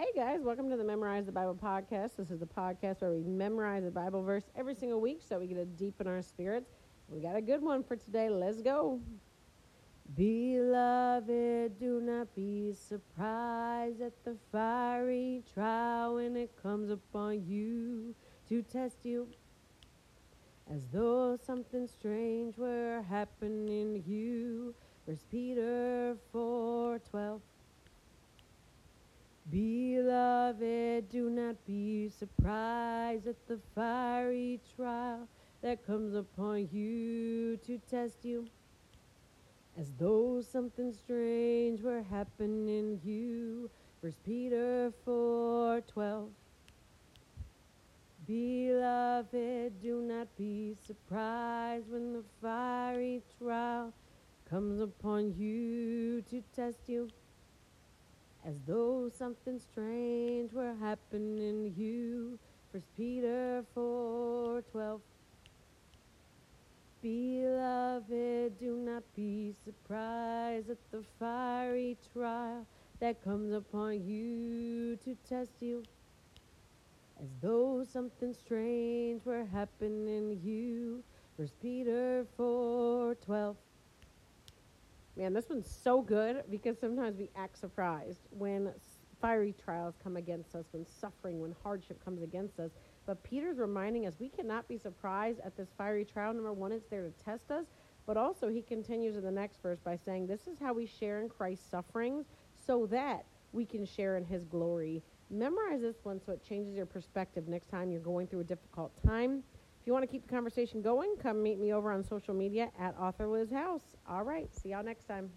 Hey guys, welcome to the Memorize the Bible podcast. This is the podcast where we memorize a Bible verse every single week so we get to deepen our spirits. We got a good one for today. Let's go. Beloved, do not be surprised at the fiery trial when it comes upon you to test you as though something strange were happening to you. First Peter 4:12 Beloved, do not be surprised at the fiery trial that comes upon you to test you, as though something strange were happening to you. First Peter 4:12. Beloved, do not be surprised when the fiery trial comes upon you to test you as though something strange were happening to you. First Peter 4:12. Beloved, do not be surprised at the fiery trial that comes upon you to test you, as though something strange were happening to you. First Peter 4:12. Man, this one's so good because sometimes we act surprised when fiery trials come against us, when suffering, when hardship comes against us. But Peter's reminding us we cannot be surprised at this fiery trial. Number one, it's there to test us. But also, he continues in the next verse by saying, This is how we share in Christ's sufferings so that we can share in his glory. Memorize this one so it changes your perspective next time you're going through a difficult time. If you want to keep the conversation going, come meet me over on social media at Author Liz House. All right, see y'all next time.